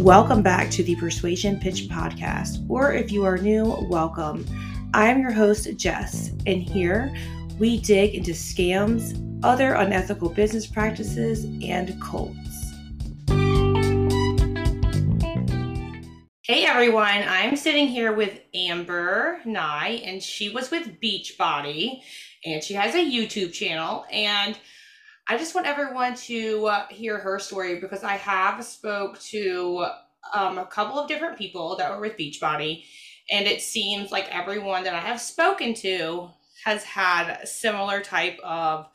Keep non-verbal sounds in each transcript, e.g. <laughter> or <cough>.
Welcome back to the Persuasion Pitch Podcast, or if you are new, welcome. I'm your host, Jess, and here we dig into scams, other unethical business practices, and cults. Hey everyone, I'm sitting here with Amber Nye, and she was with Beachbody, and she has a YouTube channel. And I just want everyone to uh, hear her story because I have spoke to um, a couple of different people that were with Beachbody, and it seems like everyone that I have spoken to has had similar type of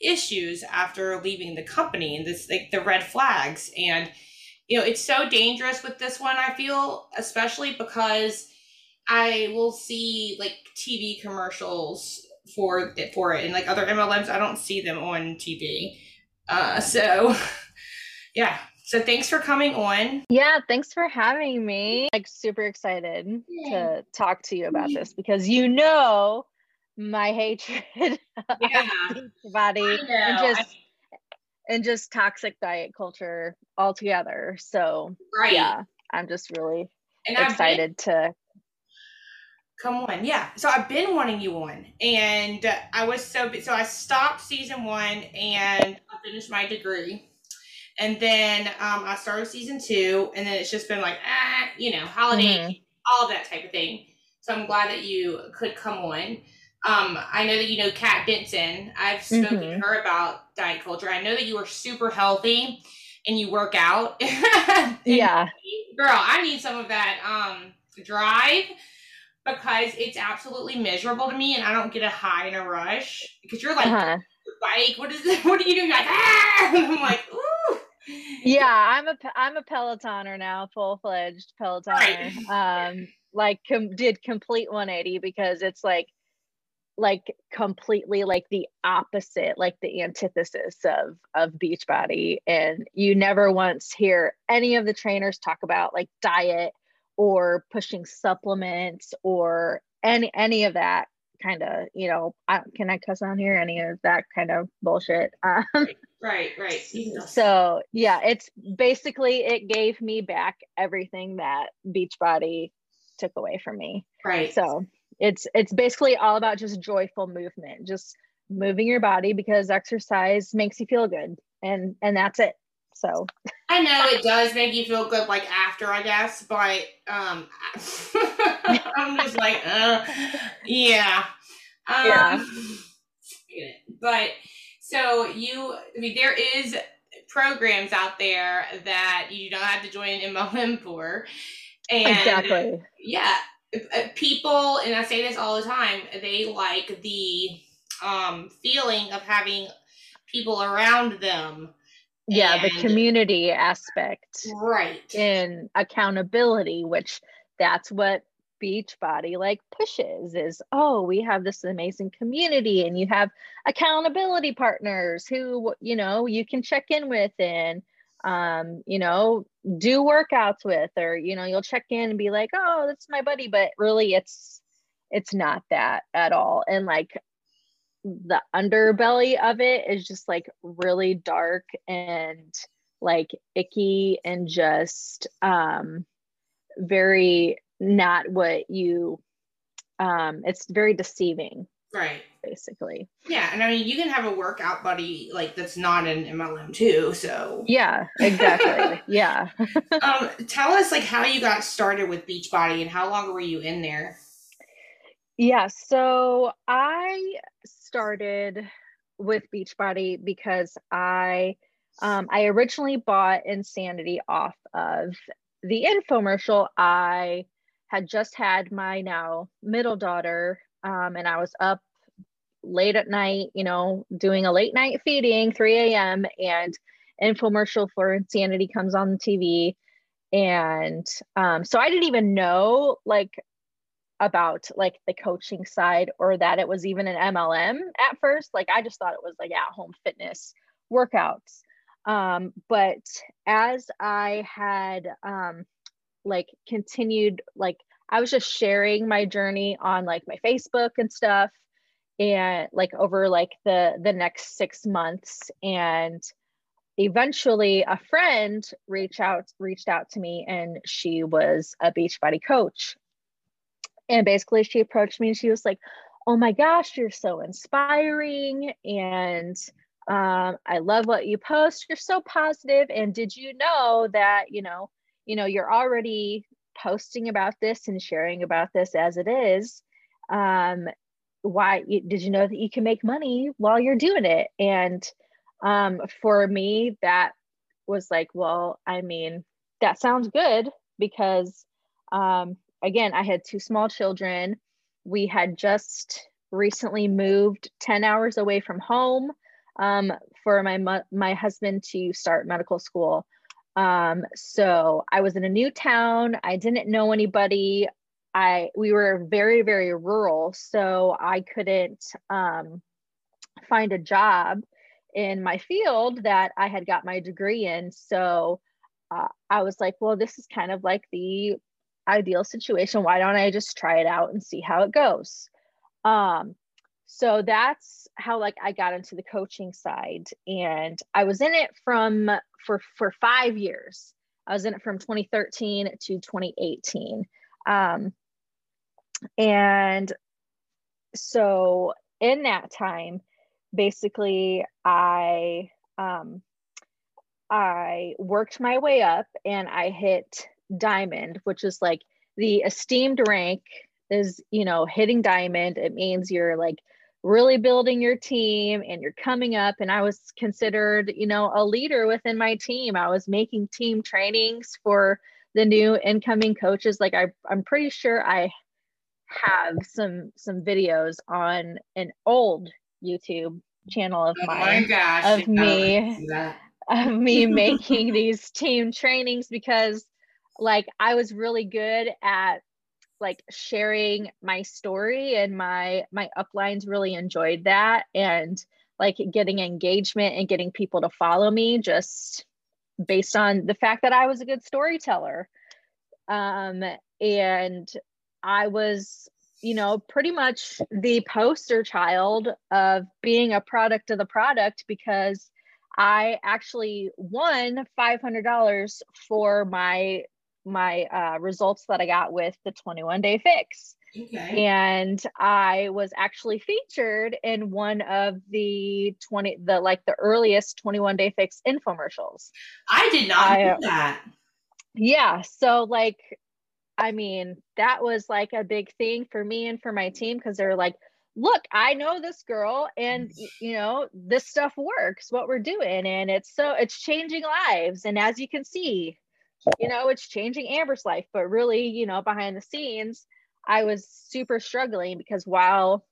issues after leaving the company and this like the red flags. And you know it's so dangerous with this one i feel especially because i will see like tv commercials for it for it. And like other mlms i don't see them on tv uh so <laughs> yeah. So thanks for coming on. Yeah, thanks for having me. Like super excited to talk to you about this because you know my hatred Yeah. of body and just and just toxic diet culture altogether. So right. yeah, I'm just really and I've been- excited to Come on, yeah. So I've been wanting you on, and I was so so I stopped season one and I finished my degree, and then um, I started season two, and then it's just been like ah, you know, holiday, all that type of thing. So I'm glad that you could come on. Um, I know that you know Kat Benson. I've spoken to Mhm. her about diet culture. I know that you are super healthy and you work out. <laughs> Yeah. girl i need some of that um drive because it's absolutely miserable to me and i don't get a high in a rush. Because you're like Uh-huh. bike what is it <laughs> what are you doing You're like ah! And <laughs> i'm like ooh. Yeah, I'm a I'm a Pelotoner now, full fledged Pelotoner. Um, like com- did complete 180 because it's like like completely like the opposite, like the antithesis of of Beachbody, and you never once hear any of the trainers talk about like diet or pushing supplements or any any of that kind of you know I, can I cuss on here any of that kind of bullshit. <laughs> Um, right right so yeah, it's basically it gave me back everything that Beachbody took away from me. right So it's it's basically all about just joyful movement, just moving your body because exercise makes you feel good, and and that's it. So i know it does make you feel good like after i guess but um <laughs> i'm just like uh yeah. Um, Yeah. but so you i mean there is programs out there that you don't have to join an <laughs> mlm for. And exactly, yeah. Uh, people and i say this all the time they like the um feeling of having people around them yeah, the community aspect. Right. And accountability, which that's what Beachbody like pushes is oh we have this amazing community and you have accountability partners who you know you can check in with and um you know do workouts with or you know you'll check in and be like oh that's my buddy. But really it's it's not that at all. And like the underbelly of it is just like really dark and like icky and just um very not what you um it's very deceiving right. basically. Yeah and i mean you can have a workout buddy like that's not an mlm too so. Yeah exactly. <laughs> Yeah. Um tell us like how you got started with beachbody and how long were you in there? Yeah so i started with beachbody because i um i originally bought insanity off of the infomercial. I had just had my now middle daughter um, and i was up late at night you know doing a late night feeding 3 a.m and infomercial for insanity comes on the tv and um, so i didn't even know like about like the coaching side or that it was even an mlm at first like i just thought it was like at home fitness workouts. Um, but as i had um, like continued like i was just sharing my journey on like my facebook and stuff and like over like the the next six months and eventually a friend reached out reached out to me and she was a beachbody coach and basically she approached me and she was like oh my gosh you're so inspiring. And um, i love what you post. You're so positive. and did you know that you know you know you're already posting about this and sharing about this as it is. Um, why did you know that you can make money while you're doing it? And um, for me that was like well i mean that sounds good because um, again i had two small children. We had just recently moved 10 hours away from home um, for my my husband to start medical school. Um, so i was in a new town. I didn't know anybody. I we were very very rural, so I couldn't um, find a job in my field that I had got my degree in. So uh, I was like, well, this is kind of like the ideal situation. Why don't I just try it out and see how it goes? Um, so that's how like I got into the coaching side, and I was in it from for for five years. I was in it from 2013 to 2018. Um, and so in that time, basically I um I worked my way up and I hit diamond, which is like the esteemed rank is, you know, hitting diamond. It means you're like really building your team and you're coming up. And I was considered, you know, a leader within my team. I was making team trainings for the new incoming coaches. Like I, I'm pretty sure I have some some videos on an old YouTube channel of oh mine gosh, of me of me making these team trainings because like I was really good at like sharing my story and my my uplines really enjoyed that and like getting engagement and getting people to follow me just based on the fact that I was a good storyteller. Um and I was, you know, pretty much the poster child of being a product of the product because I actually won $500 for my my uh, results that I got with the 21 day fix. Okay. And I was actually featured in one of the 20 the like the earliest 21 day fix infomercials. I did not I, know that. Yeah, so like I mean, that was like a big thing for me and for my team because they're like, look, I know this girl and you know, this stuff works what we're doing and it's so it's changing lives and as you can see, you know, it's changing Amber's life, but really, you know, behind the scenes, I was super struggling because while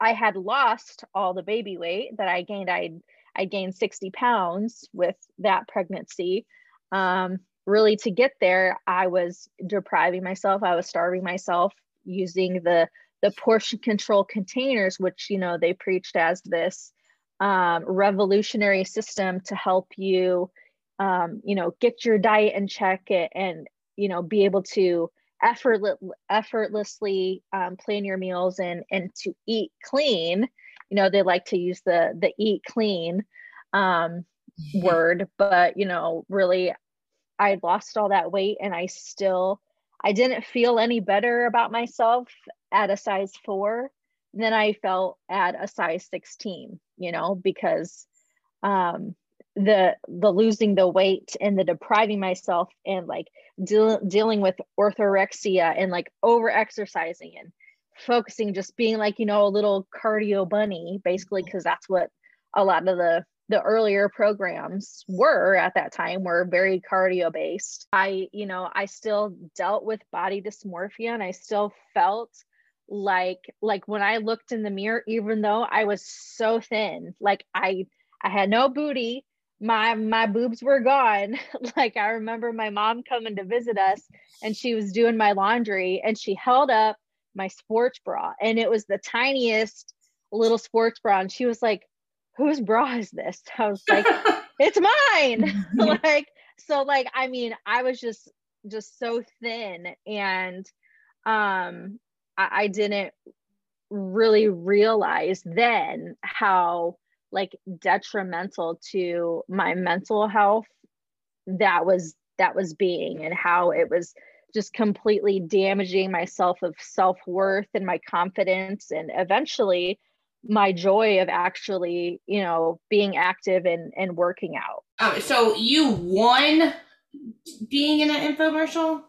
I had lost all the baby weight that I gained, I I gained 60 pounds with that pregnancy. Um, really to get there i was depriving myself i was starving myself using the the portion control containers which you know they preached as this um, revolutionary system to help you um, you know get your diet in check it and you know be able to effortless, effortlessly um, plan your meals and and to eat clean. You know they like to use the the eat clean um, word but you know really I lost all that weight and I still I didn't feel any better about myself at a size 4 than I felt at a size 16, you know, because um the the losing the weight and the depriving myself and like de- dealing with orthorexia and like over exercising and focusing just being like you know a little cardio bunny basically because that's what a lot of the the earlier programs were at that time were very cardio based. I, you know, I still dealt with body dysmorphia and I still felt like like when I looked in the mirror even though I was so thin, like I I had no booty, my my boobs were gone. <laughs> like I remember my mom coming to visit us and she was doing my laundry and she held up my sports bra and it was the tiniest little sports bra and she was like whose bra is this? <laughs> I was like, <laughs> it's mine. like, so like, I mean, I was just, just so thin and, um, I, I didn't really realize then how like detrimental to my mental health that was that was being and how it was just completely damaging myself of self-worth and my confidence and eventually my joy of actually you know being active and and working out. Um, so you won being in an infomercial?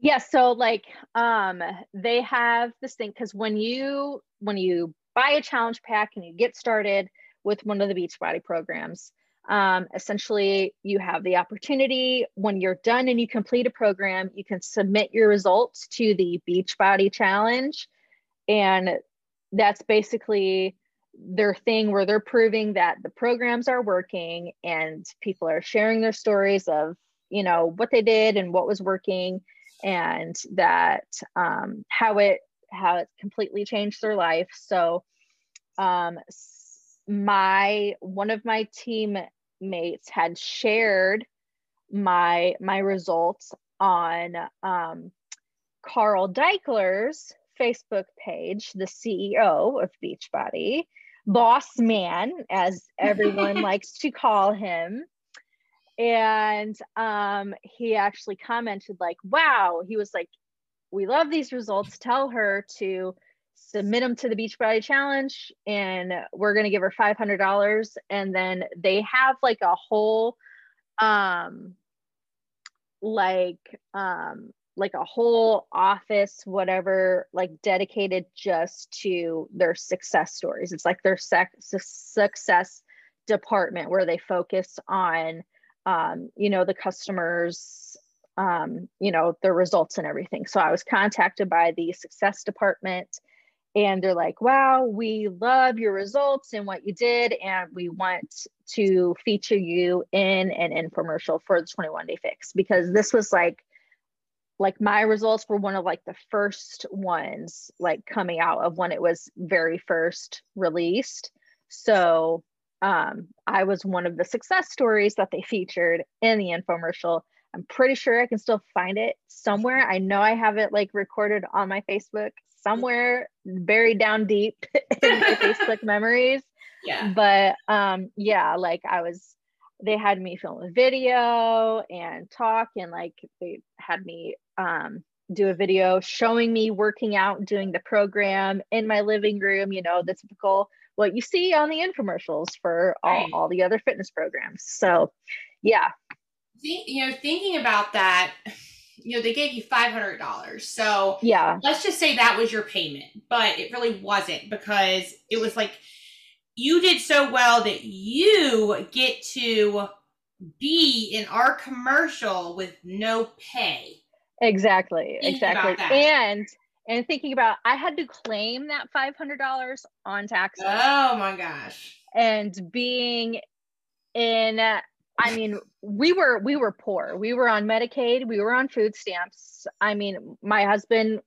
Yeah so like um they have this thing because when you when you buy a challenge pack and you get started with one of the beachbody programs. Um, essentially you have the opportunity when you're done and you complete a program you can submit your results to the beachbody challenge. And that's basically their thing where they're proving that the programs are working and people are sharing their stories of you know what they did and what was working and that um, how it how it completely changed their life so um, my one of my teammates had shared my my results on um, Carl Daikeler's Facebook page, the CEO of Beachbody, boss man, as everyone <laughs> likes to call him. And um, he actually commented, like, wow, he was like, we love these results. Tell her to submit them to the Beachbody Challenge, and we're going to give her $500. And then they have like a whole, um, like, um, like a whole office whatever like dedicated just to their success stories it's like their sec- success department where they focus on um, you know the customers um, you know the results and everything. So i was contacted by the success department and they're like wow we love your results and what you did and we want to feature you in an infomercial for the 21 day fix. Because this was like like my results were one of like the first ones like coming out of when it was very first released. So um, i was one of the success stories that they featured in the infomercial i'm pretty sure i can still find it somewhere. I know i have it like recorded on my facebook somewhere buried down deep <laughs> in my facebook <laughs> memories. Yeah. But um yeah like i was they had me film a video and talk and like they had me um, do a video showing me working out doing the program in my living room you know the typical what you see on the infomercials for all, right. all the other fitness programs. So yeah Think, you know thinking about that <sighs> you know they gave you $500 so yeah let's just say that was your payment but it really wasn't because it was like you did so well that you get to be in our commercial with no pay. Exactly. Thinking exactly. And and thinking about I had to claim that $500 on taxes. Oh my gosh. And being in I mean, we were we were poor. We were on Medicaid, we were on food stamps. I mean, my husband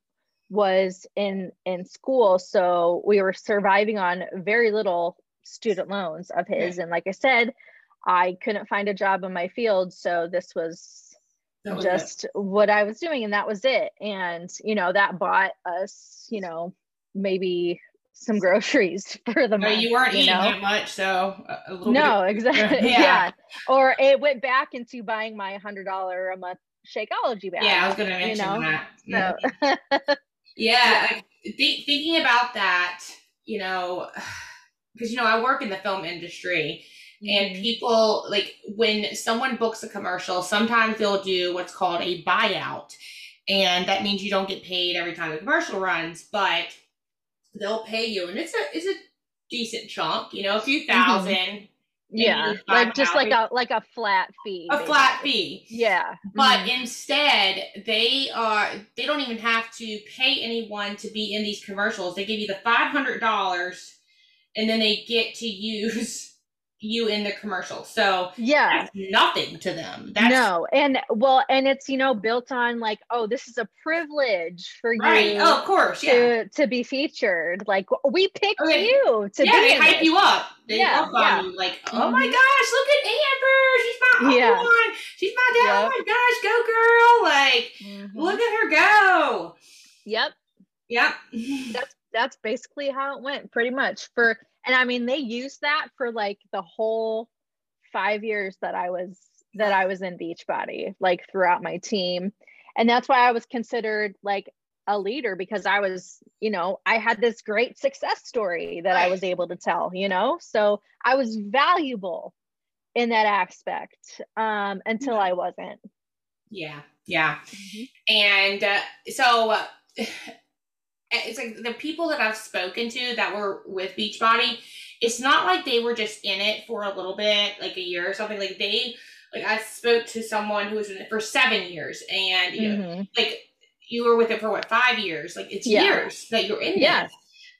was in in school so we were surviving on very little student loans of his and like i said i couldn't find a job in my field so this was, was just it. what i was doing and that was it and you know that bought us you know maybe some groceries <laughs> for the month. You weren't you eating know? that much, so no, bit, exactly. Yeah. <laughs> yeah. or it went back into buying my hundred dollar a month Shakeology bag. Yeah, I was going to mention you know? that. So. Yeah, <laughs> th- thinking about that, you know, <sighs> because you know I work in the film industry, mm-hmm. and people like when someone books a commercial, sometimes they'll do what's called a buyout, and that means you don't get paid every time the commercial runs, but they'll pay you, and it's a it's a decent chunk, you know, a few 1000 mm-hmm yeah like just like a like a flat fee a basically. flat fee. Yeah. But mm-hmm. instead they are they don't even have to pay anyone to be in these commercials. They give you the $500 and then they get to <laughs> use you in the commercial. So yeah, nothing to them. That's no, and well, and it's you know built on like, oh, this is a privilege for right. you. Oh, of course, to, yeah. to be featured. Like we picked okay. you to yeah, be. they hype you up. They yeah, love yeah. you. Like, oh mm-hmm. my gosh, look at Amber. She's my yeah. one. She's my dad. Yep. Oh my gosh, go girl! Like, mm-hmm. look at her go. Yep. Yep. That's that's basically how it went pretty much for and I mean they used that for like the whole 5 years that I was that I was in Beachbody like throughout my team and that's why I was considered like a leader because I was, you know, I had this great success story that. I was able to tell, you know? So I was valuable in that aspect um, until. I wasn't. Yeah. Yeah. Mm-hmm. And uh, so uh, it's like the people that I've spoken to that were with Beachbody, it's not like they were just in it for a little bit, like a year or something. Like they, like I spoke to someone who was in it for seven years and, you mm-hmm. know, like you were with it for what five years like it's yeah. years that you're in it. yeah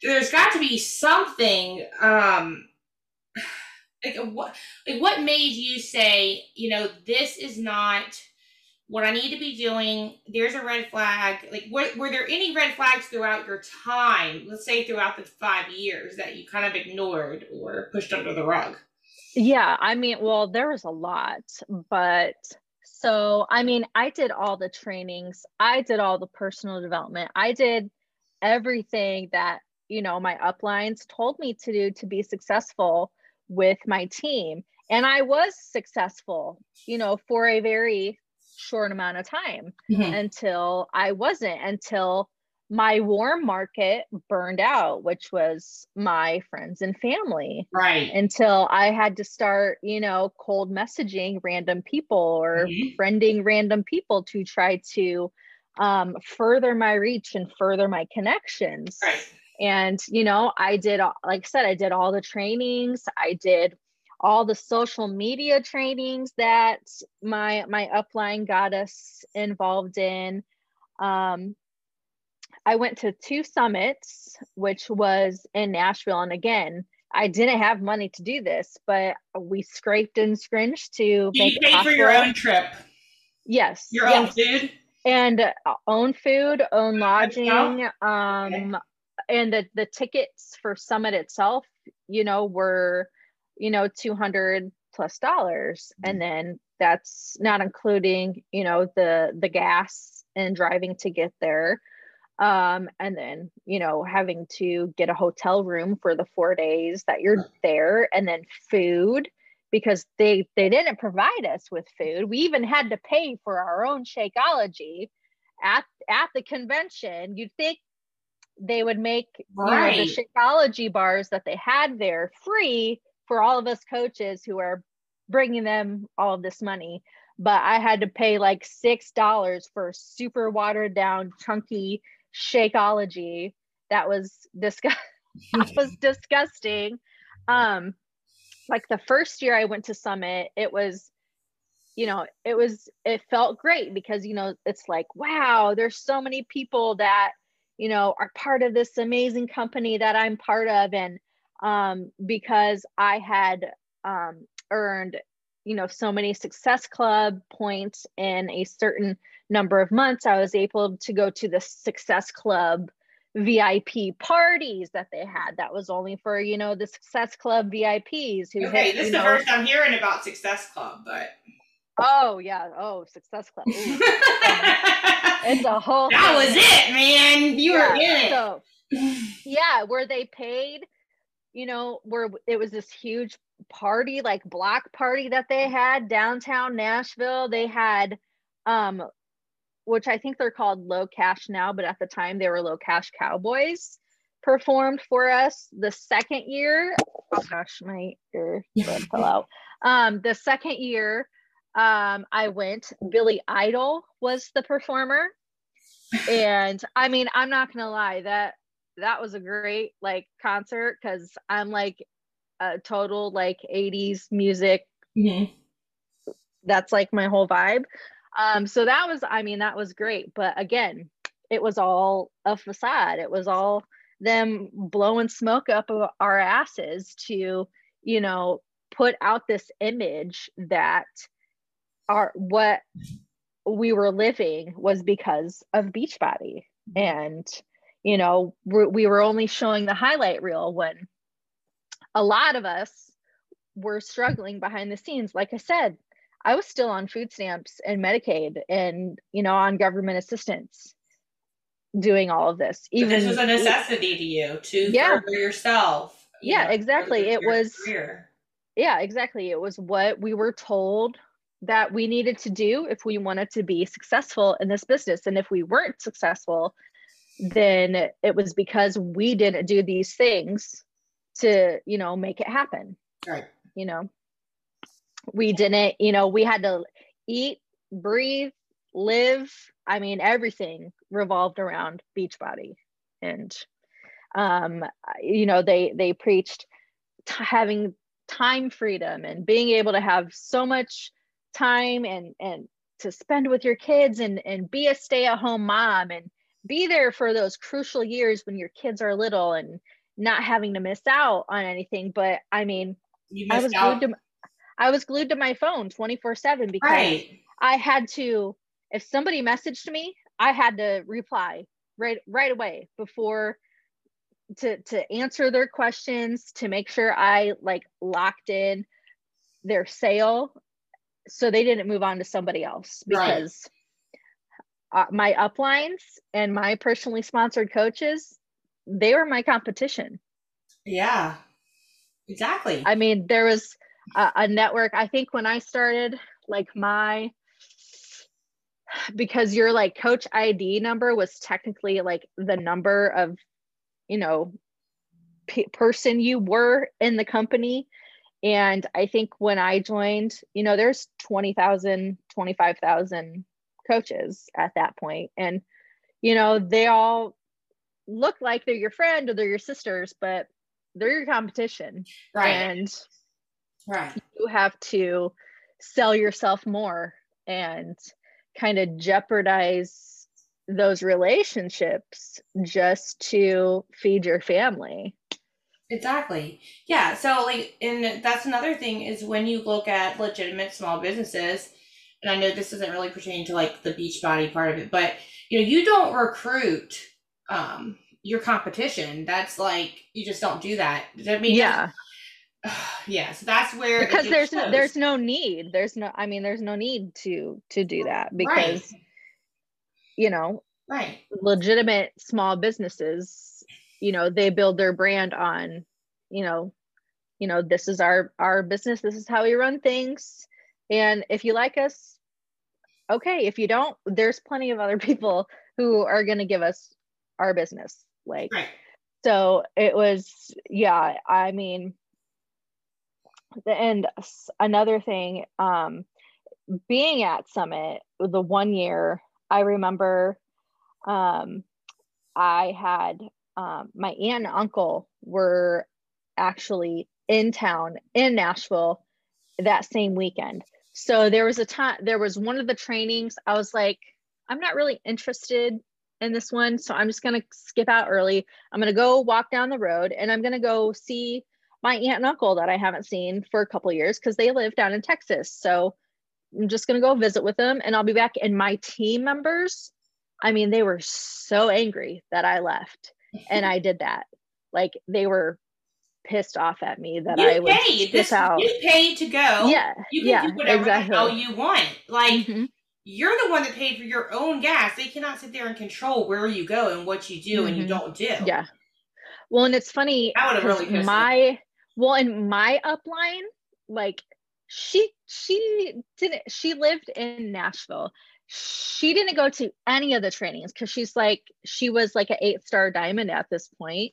there's got to be something um <sighs> like what like what made you say you know this is not what i need to be doing there's a red flag like were, were there any red flags throughout your time let's say throughout the five years that you kind of ignored or pushed under the rug yeah i mean well there was a lot but so, I mean, I did all the trainings, I did all the personal development, I did everything that, you know, my uplines told me to do to be successful with my team. And I was successful, you know, for a very short amount of time mm-hmm. until I wasn't, until my warm market burned out, which was my friends and family. Right. Until I had to start, you know, cold messaging random people or mm-hmm. friending random people to try to um, further my reach and further my connections. Right. And, you know, I did, like I said, I did all the trainings. I did all the social media trainings that my my upline got us involved in um, I went to two summits, which was in Nashville. And again, I didn't have money to do this, but we scraped and scringed to make you paid for your own trip. Yes. Your yes. own food. And uh, own food, own lodging, um, okay. and the the tickets for summit itself, you know, were, you know, two hundred plus dollars, mm-hmm. and then that's not including, you know, the the gas and driving to get there. Um and then you know having to get a hotel room for the 4 days that you're there and then food because they they didn't provide us with food. We even had to pay for our own shakeology at at the convention. You'd think they would make right. you know, the shakeology bars that they had there free for all of us coaches who are bringing them all of this money but i had to pay like six dollars for super watered down chunky Shakeology. That was disgust. <laughs> that was <laughs> disgusting. Um, like the first year I went to Summit, it was, you know, it was it felt great because you know it's like wow, there's so many people that you know are part of this amazing company that I'm part of, and um, because I had um, earned you know so many success club points in a certain number of months i was able to go to the success club vip parties that they had. That was only for you know the success club vips who okay this is the first i'm hearing about success club but oh yeah. Oh success club. <laughs> It's a whole that thing. was it man. You yeah, were in it. so yeah were they paid you know where it was this huge party like block party that they had downtown Nashville. They had um which I think they're called LOCASH now, but at the time they were Locash Cowboys performed for us the second year. Oh gosh, my ear <laughs> fell out. Um, the second year um, I went, Billy Idol was the performer. And I mean, I'm not gonna lie, that that was a great like concert because I'm like a total like 80s music. Mm-hmm. That's like my whole vibe. Um, so that was, I mean, that was great. But again, it was all a facade. It was all them blowing smoke up our asses to, you know, put out this image that our what we were living was because of Beachbody. And, you know, we were only showing the highlight reel when a lot of us were struggling behind the scenes. Like I said, I was still on food stamps and Medicaid and, you know, on government assistance doing all of this. Even but this was a necessity to you to yeah. further yourself. You yeah, know, exactly. It was career. Yeah, exactly. It was what we were told that we needed to do if we wanted to be successful in this business. And if we weren't successful, then it was because we didn't do these things to, you know, make it happen. Right. You know, we didn't, you know, we had to eat, breathe, live. I mean, everything revolved around Beachbody. And, um, you know, they, they preached t- having time freedom and being able to have so much time and, and to spend with your kids and, and be a stay at home mom and be there for those crucial years when your kids are little and not having to miss out on anything. But I mean, I was out. glued to I was glued to my phone 24 7 because right. I had to, if somebody messaged me, I had to reply right right away before to to answer their questions, to make sure I like locked in their sale so they didn't move on to somebody else because right. Uh, my uplines and my personally sponsored coaches they were my competition. Yeah exactly. I mean there was a, a network. I think when i started like my because your like coach id number was technically like the number of you know p- person you were in the company. And i think when i joined you know there's 20,000 25,000 coaches at that point. And you know they all look like they're your friend or they're your sisters but they're your competition. Right. And right. you have to sell yourself more and kind of jeopardize those relationships just to feed your family. Exactly. Yeah. So like and that's another thing is when you look at legitimate small businesses, and I know this doesn't really pertain to like the Beachbody part of it, but you know, you don't recruit um your competition. That's like you just don't do that. I mean yeah. <sighs> yeah, so that's where because there's no, there's no need. There's no I mean there's no need to to do that because right. you know right legitimate small businesses you know they build their brand on you know you know this is our our business this is how we run things and if you like us okay if you don't there's plenty of other <laughs> people who are going to give us our business like right. so it was yeah i mean and another thing um being at summit the one year i remember um i had um, my aunt and uncle were actually in town in Nashville that same weekend. So there was a time, there was one of the trainings. I was like, I'm not really interested in this one. So I'm just going to skip out early. I'm going to go walk down the road and I'm going to go see my aunt and uncle that I haven't seen for a couple years because they live down in Texas. So I'm just going to go visit with them and I'll be back. And my team members, I mean, they were so angry that I left and I did that. Like they were pissed off at me that you I was paid. this out. You paid to go. Yeah, you can yeah, do whatever exactly. the hell you want. Like mm-hmm. you're the one that paid for your own gas. They cannot sit there and control where you go and what you do mm-hmm. and you mm-hmm. don't do. Yeah. Well, and it's funny. I would have really my me. well, in my upline, like she she didn't she lived in Nashville she didn't go to any of the trainings because she's like she was like an eight star diamond at this point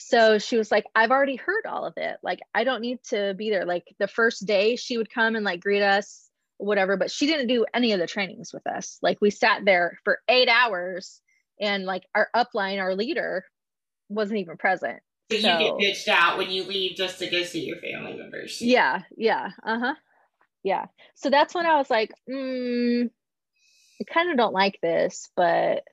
so she was like i've already heard all of it. Like i don't need to be there. Like the first day she would come and like greet us whatever but she didn't do any of the trainings with us. Like we sat there for eight hours and like our upline our leader wasn't even present. So, so you get bitched out when you leave just to go see your family members. Yeah yeah uh-huh yeah. So that's when i was like mm, I kind of don't like this, but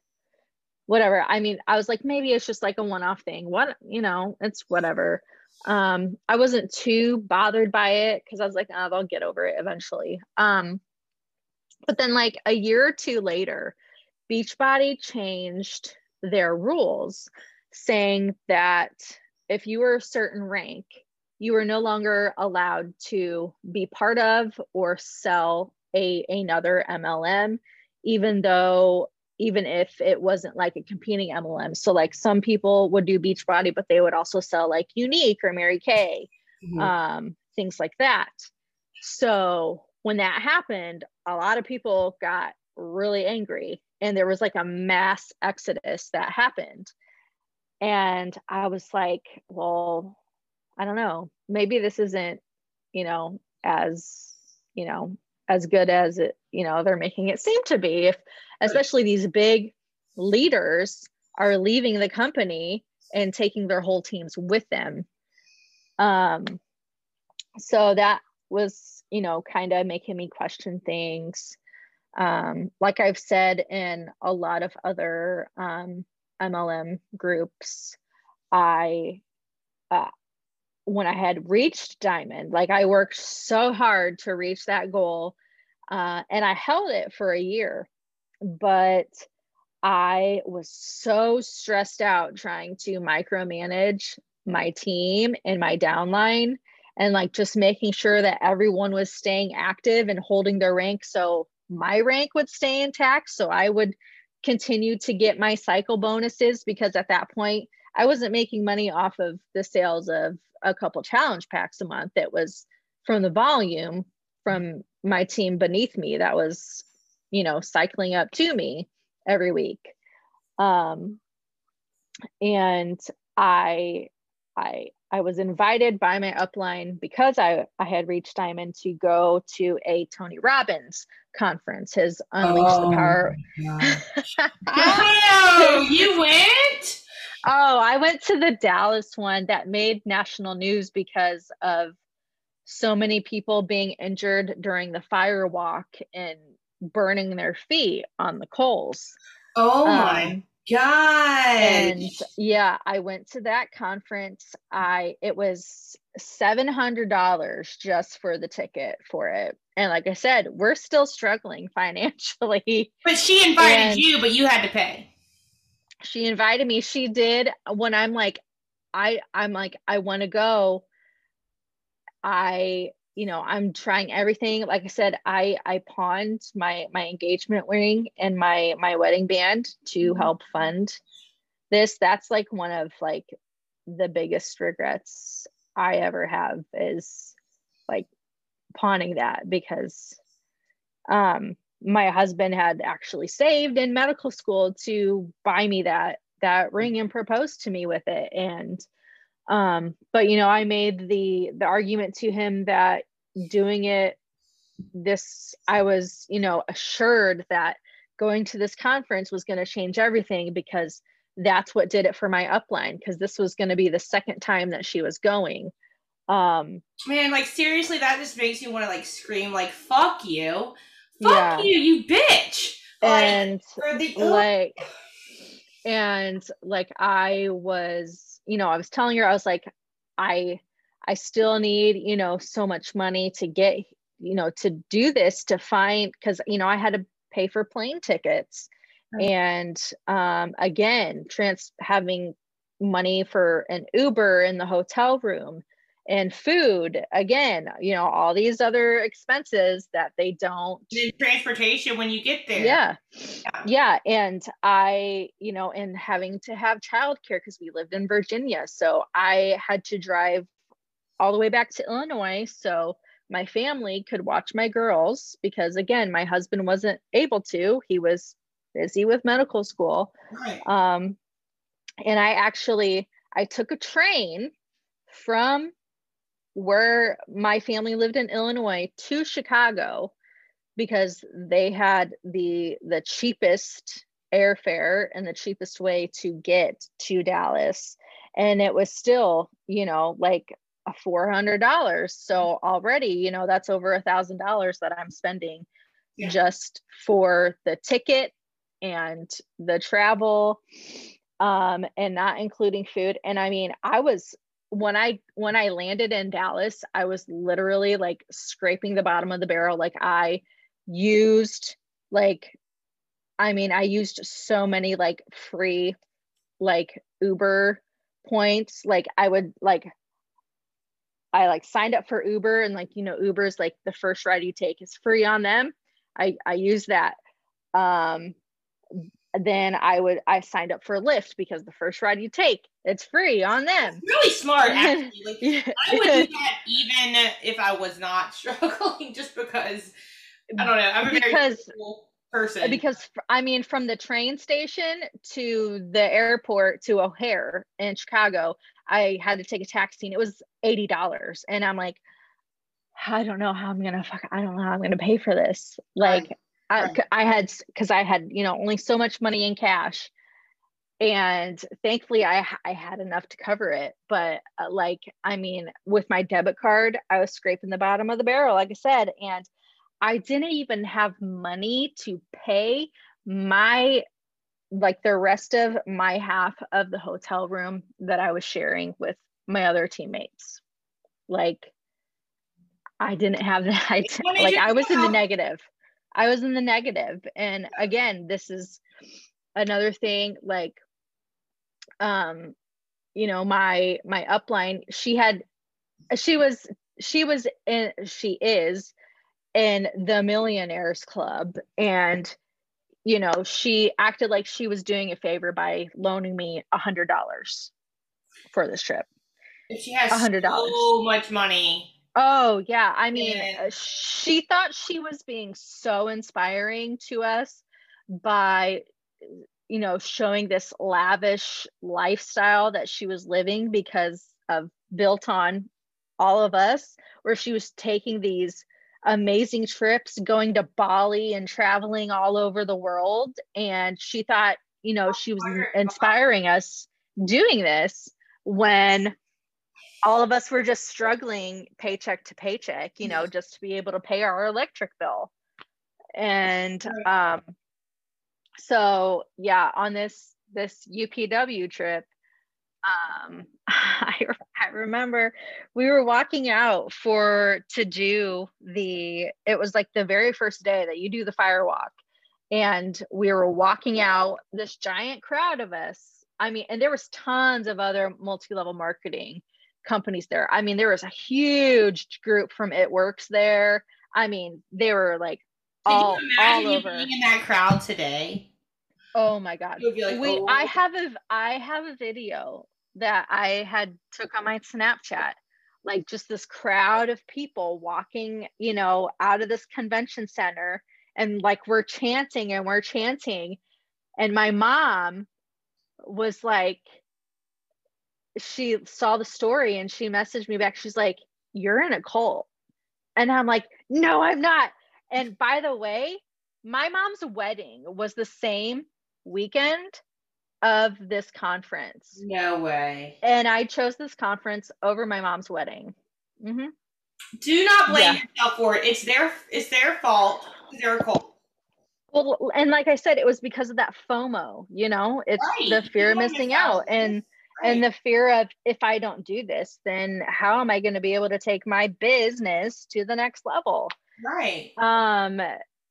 whatever. I mean, I was like, maybe it's just like a one off thing. What, you know, it's whatever. Um, I wasn't too bothered by it because I was like, oh, they'll get over it eventually. Um, but then, like a year or two later, Beachbody changed their rules saying that if you were a certain rank, you were no longer allowed to be part of or sell a another MLM even though even if it wasn't like a competing MLM. So like some people would do Beachbody, but they would also sell like Younique or Mary Kay, mm-hmm. um, things like that. So when that happened, a lot of people got really angry and there was like a mass exodus that happened. And I was like, well, I don't know, maybe this isn't, you know, as, you know, as good as it, you know, they're making it seem to be. If especially these big leaders are leaving the company and taking their whole teams with them. Um, so that was, you know, kind of making me question things. Um, like I've said in a lot of other um, MLM groups, I, uh, when I had reached diamond, like I worked so hard to reach that goal, uh, and I held it for a year, but I was so stressed out trying to micromanage my team and my downline and like just making sure that everyone was staying active and holding their rank so my rank would stay intact so I would continue to get my cycle bonuses because at that point I wasn't making money off of the sales of a couple challenge packs a month. It was from the volume from my team beneath me that was you know cycling up to me every week. Um and i i i was invited by my upline because i i had reached diamond to go to a tony robbins conference. His unleash oh, the power oh <laughs> you went oh i went to the dallas one that made national news because of so many people being injured during the fire walk and burning their feet on the coals. Oh my um, god. And yeah, I went to that conference. I it was $700 just for the ticket for it. And like I said, we're still struggling <laughs> financially. But she invited and you, but you had to pay. She invited me. She did when I'm like I I'm like I want to go. I you know i'm trying everything like i said i i pawned my my engagement ring and my my wedding band to mm-hmm. help fund this that's like one of like the biggest regrets i ever have is like pawning that because um my husband had actually saved in medical school to buy me that that ring and propose to me with it. And um but you know i made the the argument to him that doing it this i was you know assured that going to this conference was going to change everything because that's what did it for my upline because this was going to be the second time that she was going. Um man like seriously that just makes me want to like scream like fuck you fuck yeah. you you bitch. And the, like and like i was you know i was telling her i was like i i still need you know so much money to get you know to do this to find because you know i had to pay for plane tickets. And um again trans having money for an uber in the hotel room and food again you know all these other expenses that they don't transportation when you get there yeah yeah, yeah. and i you know and having to have childcare because we lived in virginia so i had to drive all the way back to illinois so my family could watch my girls because again my husband wasn't able to he was busy with medical school right. um and i actually i took a train from where my family lived in Illinois to Chicago because they had the the cheapest airfare and the cheapest way to get to Dallas. And it was still you know like a $400 so already you know that's over a thousand dollars that I'm spending yeah. just for the ticket and the travel um and not including food. And I mean I was when I when I landed in Dallas, I was literally like scraping the bottom of the barrel. Like I used like I mean, I used so many like free like Uber points. Like I would like I like signed up for Uber and like you know Uber's like the first ride you take is free on them. I I use that. Um then I would I signed up for Lyft because the first ride you take, it's free on them. Really smart, <laughs> actually. Like, yeah. I would do that even if I was not <laughs> struggling, just because I don't know. I'm a because, very cool person. Because I mean, from the train station to the airport to O'Hare in Chicago, I had to take a taxi, and it was eighty dollars, and I'm like. I don't know how I'm gonna fuck. I don't know how I'm gonna pay for this. Like, right. I, I had because I had you know only so much money in cash, and thankfully I I had enough to cover it. But uh, like I mean, with my debit card, I was scraping the bottom of the barrel, like I said, and I didn't even have money to pay my like the rest of my half of the hotel room that I was sharing with my other teammates. Like I didn't have that. <laughs> I, like I was in the negative. I was in the negative. And again, this is another thing like um you know my my upline she had she was she was in she is in the millionaires club. And you know she acted like she was doing a favor by loaning me a hundred dollars for this trip. She has a hundred dollars. so much money. Oh, yeah. I mean, uh, she thought she was being so inspiring to us by, you know, showing this lavish lifestyle that she was living because of built on all of us, where she was taking these amazing trips, going to Bali and traveling all over the world. And she thought, you know, she was inspiring us doing this when all of us were just struggling paycheck to paycheck, you know, just to be able to pay our electric bill. And um, so yeah, on this this UPW trip, um, <laughs> I, I remember we were walking out for to do the it was like the very first day that you do the fire walk and we were walking out this giant crowd of us i mean and there was tons of other multi-level marketing companies there. I mean, there was a huge group from It Works there. I mean, they were like all, all over in that crowd today. Oh my god. Like, we oh. I have a I have a video that I had took on my Snapchat. Like just this crowd of people walking, you know, out of this convention center and like we're chanting and we're chanting and my mom was like she saw the story and she messaged me back. She's like, You're in a cult. And I'm like, No, I'm not. And by the way, my mom's wedding was the same weekend of this conference. No way. And I chose this conference over my mom's wedding. Mm-hmm. Do not blame yeah. yourself for it. It's their it's their fault. They're a cult. Well, and like I said, it was because of that FOMO. You know, it's right. the fear of missing out, and and the fear of if I don't do this, then how am I going to be able to take my business to the next level? Right. Um,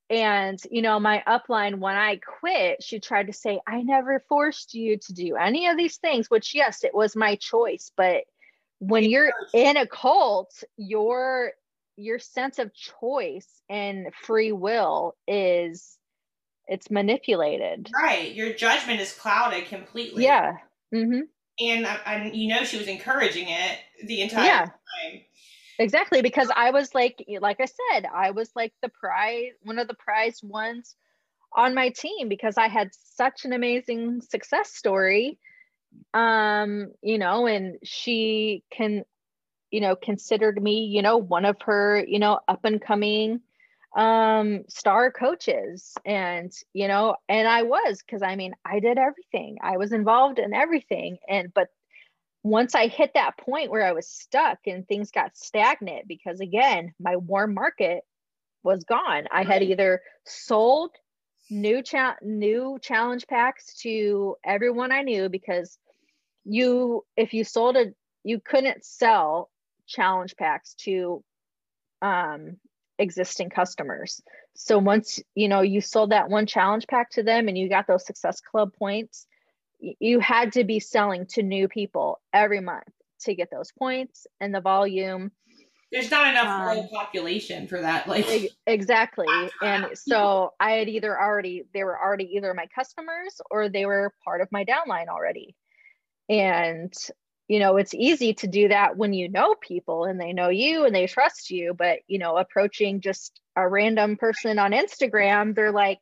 and you know, my upline when I quit, she tried to say, I never forced you to do any of these things, which yes, it was my choice, but when you're in a cult, your your sense of choice and free will is it's manipulated. Right. Your judgment is clouded completely. Yeah. Mm-hmm and and you know she was encouraging it the entire yeah. time exactly because i was like like i said i was like the prize one of the prized ones on my team because i had such an amazing success story um you know and she can you know considered me you know one of her you know up and coming um star coaches and you know and i was because i mean i did everything. I was involved in everything and but once i hit that point where i was stuck and things got stagnant because again my warm market was gone i had either sold new cha- new challenge packs to everyone i knew because you if you sold a you couldn't sell challenge packs to um existing customers. So once you know you sold that one challenge pack to them and you got those success club points, you had to be selling to new people every month to get those points and the volume. there's not enough um, population for that like exactly. <laughs> And so i had either already they were already either my customers or they were part of my downline already. And you know it's easy to do that when you know people and they know you and they trust you but you know approaching just a random person on instagram they're like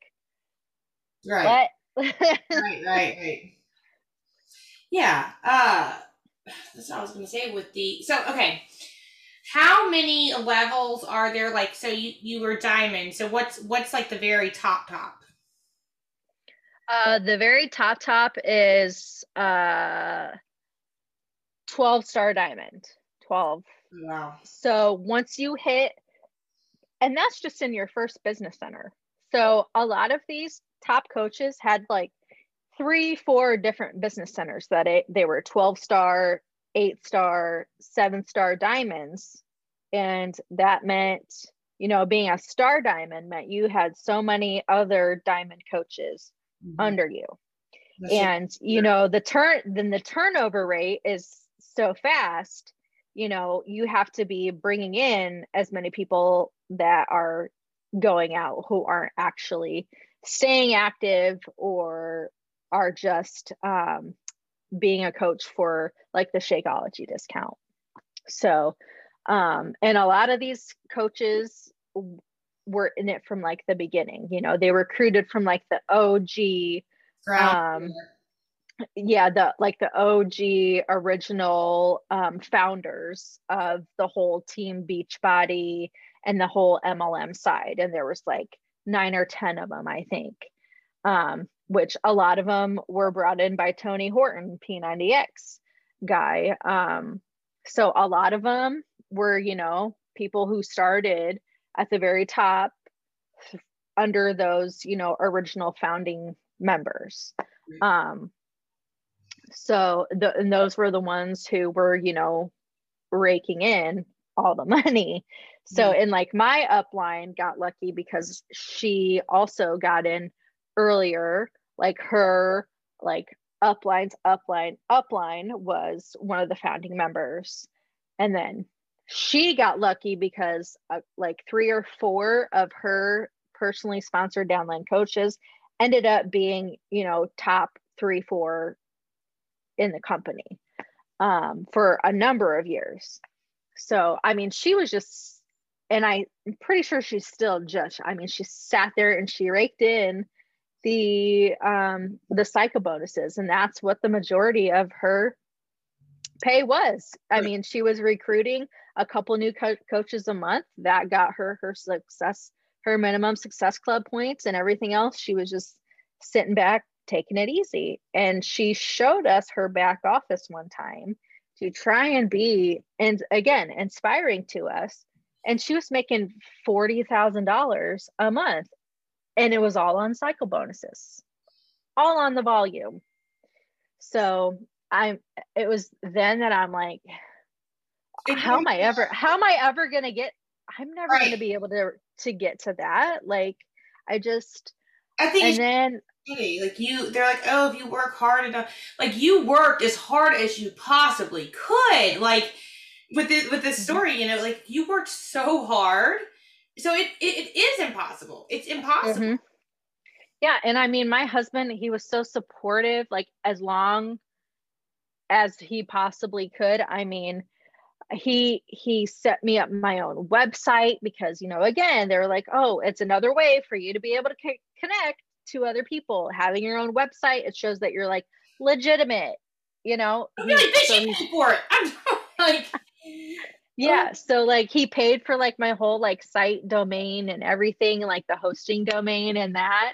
right. <laughs> Right right right yeah uh that's what i was gonna say with the so okay. How many levels are there like so you you were diamond so what's what's like the very top top? Uh the very top top is uh 12 star diamond 12 wow. So once you hit and that's just in your first business center. So a lot of these top coaches had like three four different business centers that it, they were 12 star eight star seven star diamonds. And that meant you know being a star diamond meant you had so many other diamond coaches mm-hmm. under you. That's and you know the turn then the turnover rate is so fast you know you have to be bringing in as many people that are going out who aren't actually staying active or are just um, being a coach for like the Shakeology discount. So, um, and a lot of these coaches were in it from like the beginning, you know, they recruited from like the OG, um, yeah, the like the OG original um, founders of the whole team Beachbody and the whole MLM side. And there was like nine or 10 of them, I think. Um, which a lot of them were brought in by Tony Horton, P90X guy. Um, so a lot of them were, you know, people who started at the very top under those, you know, original founding members. Um, so the and those were the ones who were, you know, raking in all the <laughs> money. So in like my upline got lucky because she also got in earlier, like her like uplines, upline, upline was one of the founding members. And then she got lucky because uh, like three or four of her personally sponsored downline coaches ended up being, you know, top three, four in the company um, for a number of years. So, I mean, she was just, and I'm pretty sure she's still just, I mean, she sat there and she raked in the um the cycle bonuses and that's what the majority of her pay was. I mean she was recruiting a couple new co- coaches a month. That got her her success her minimum success club points and everything else. She was just sitting back taking it easy. And she showed us her back office one time to try and be and again inspiring to us. And she was making $40,000 a month and it was all on cycle bonuses all on the volume so i'm it was then that i'm like how am i ever how am i ever gonna get i'm never right. gonna be able to to get to that like i just i think and then like you they're like oh if you work hard enough like you worked as hard as you possibly could like with this with this mm-hmm. story you know like you worked so hard so it, it, it is impossible. It's impossible. Mm-hmm. yeah and i mean my husband he was so supportive like as long as he possibly could. I mean he he set me up my own website because you know again they're like oh it's another way for you to be able to c- connect to other people. Having your own website it shows that you're like legitimate you know? I'm <laughs> like, so for it i'm like yeah so like he paid for like my whole like site domain and everything like the hosting domain and that.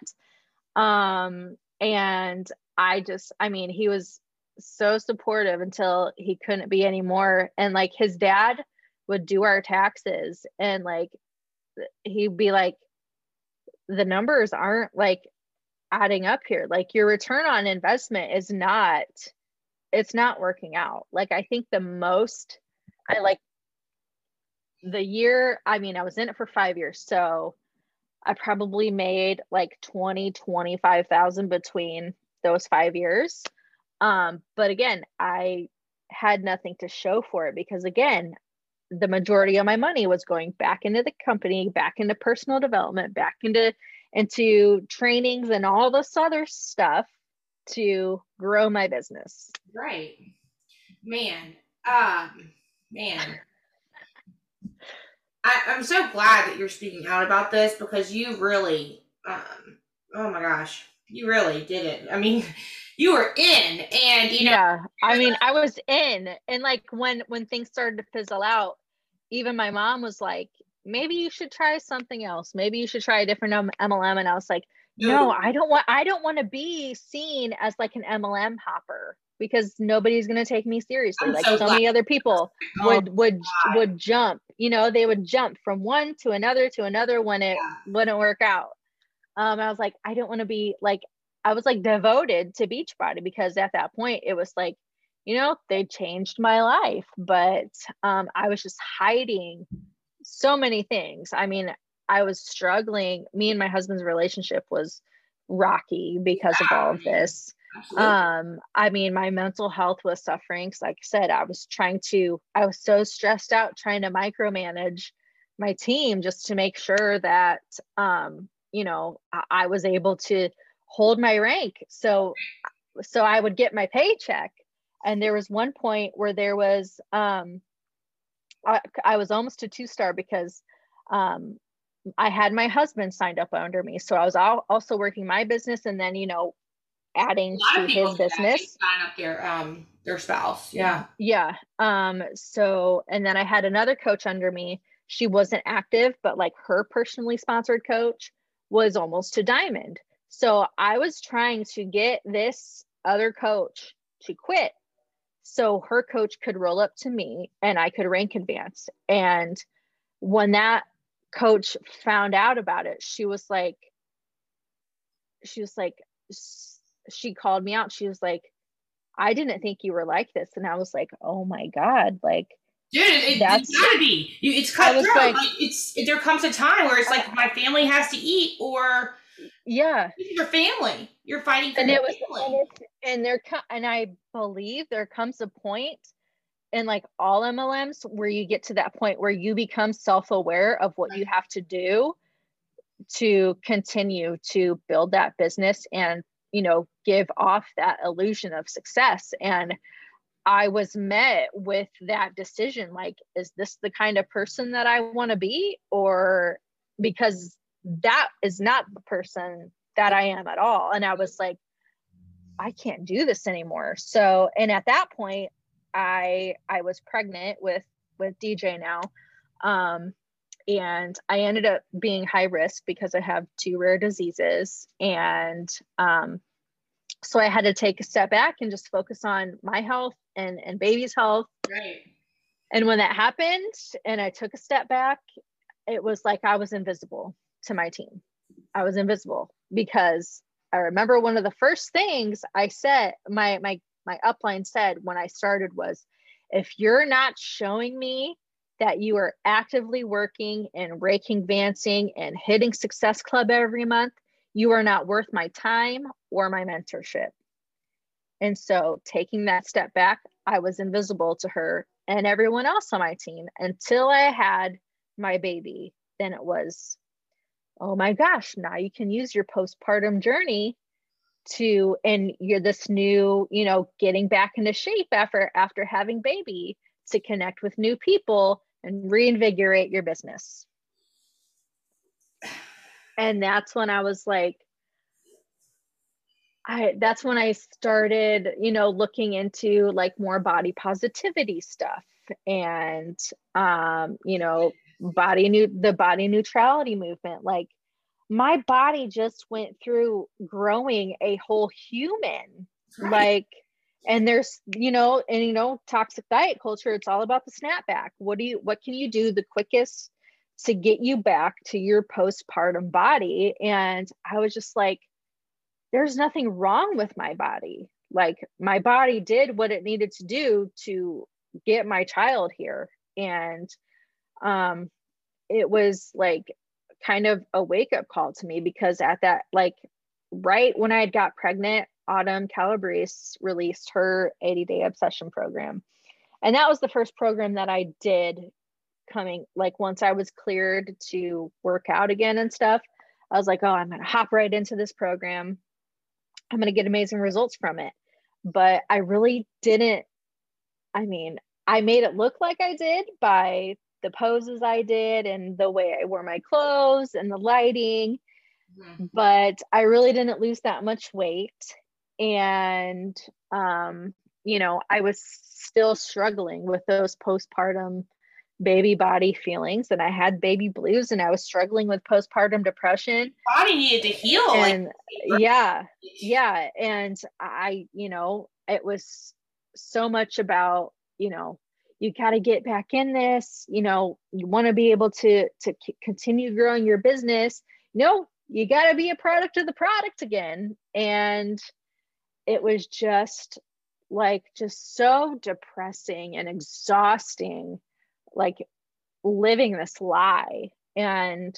Um and i just i mean he was so supportive until he couldn't be anymore. And like his dad would do our taxes and like he'd be like the numbers aren't like adding up here. Like your return on investment is not it's not working out. Like i think the most i like the year, I mean, I was in it for five years. So I probably made like 20, 25,000 between those five years. Um, but again, I had nothing to show for it because again, the majority of my money was going back into the company, back into personal development, back into into trainings and all this other stuff to grow my business. Right. Man, um, man. I, I'm so glad that you're speaking out about this because you really, um, oh my gosh, you really did it. I mean, <laughs> you were in, and you know. Yeah, I mean, I was in, and like when when things started to fizzle out, even my mom was like, maybe you should try something else. Maybe you should try a different MLM. And I was like, no, I don't want I don't want to be seen as like an MLM hopper because nobody's going to take me seriously. I'm like so, so many other people would would would jump, you know, they would jump from one to another to another when it yeah. wouldn't work out. Um I was like I don't want to be like I was like devoted to Beachbody because at that point it was like you know they changed my life but um I was just hiding so many things. I mean, I was struggling. Me and my husband's relationship was rocky because of all of this. Um, I mean, my mental health was suffering. Cause like I said, I was trying to, I was so stressed out trying to micromanage my team just to make sure that, um, you know, I, I was able to hold my rank. So, so I would get my paycheck. And there was one point where there was, um, I, I was almost a two star because um, I had my husband signed up under me. So I was also working my business and then, you know, adding to his business. Sign up their um their spouse. Yeah. Yeah. Um, so and then I had another coach under me. She wasn't active, but like her personally sponsored coach was almost to diamond. So I was trying to get this other coach to quit so her coach could roll up to me and I could rank advance. And when that coach found out about it, she was like, she was like, she called me out. She was like, I didn't think you were like this. And I was like, oh my God, like, Dude, it, that's, it's gotta be. It's cutthroat. Like, it's it, there comes a time where it's like uh, my family has to eat, or yeah, your family. You're fighting for and it was, family. And, there, and I believe there comes a point in like all MLMs where you get to that point where you become self-aware of what you have to do to continue to build that business and you know give off that illusion of success and i was met with that decision like is this the kind of person that i want to be or because that is not the person that I am at all. And I was like, I can't do this anymore. So, and at that point, I I was pregnant with with DJ now. Um, and I ended up being high risk because I have two rare diseases. And um, so I had to take a step back and just focus on my health and, and baby's health. Right. And when that happened and I took a step back, it was like I was invisible to my team. I was invisible because I remember one of the first things I said, my my my upline said when I started was, if you're not showing me that you are actively working and rank advancing and hitting success club every month, you are not worth my time or my mentorship. And so taking that step back, I was invisible to her and everyone else on my team until I had my baby. Then it was oh my gosh, now you can use your postpartum journey to and you're this new, you know, getting back into shape after after having baby to connect with new people and reinvigorate your business. And that's when I was like, I that's when I started, you know, looking into like more body positivity stuff and um, you know, body new the body neutrality movement like my body just went through growing a whole human right. like and there's you know and you know toxic diet culture it's all about the snapback. What do you what can you do the quickest to get you back to your postpartum body? And i was just like there's nothing wrong with my body. Like my body did what it needed to do to get my child here. And um, it was like kind of a wake up call to me because at that, like, right when I had got pregnant, Autumn Calabrese released her 80 day obsession program. And that was the first program that I did coming like once I was cleared to work out again and stuff, I was like, oh, I'm gonna hop right into this program. I'm gonna get amazing results from it. But I really didn't, I mean, I made it look like I did by the poses I did and the way I wore my clothes and the lighting. Mm-hmm. But I really didn't lose that much weight. And, um, you know, I was still struggling with those postpartum baby body feelings and I had baby blues and I was struggling with postpartum depression. Body needed to heal. And like- yeah, yeah. And I, you know, it was so much about, you know, you got to get back in this you know you want to be able to to continue growing your business no you got to be a product of the product again and it was just like just so depressing and exhausting like living this lie and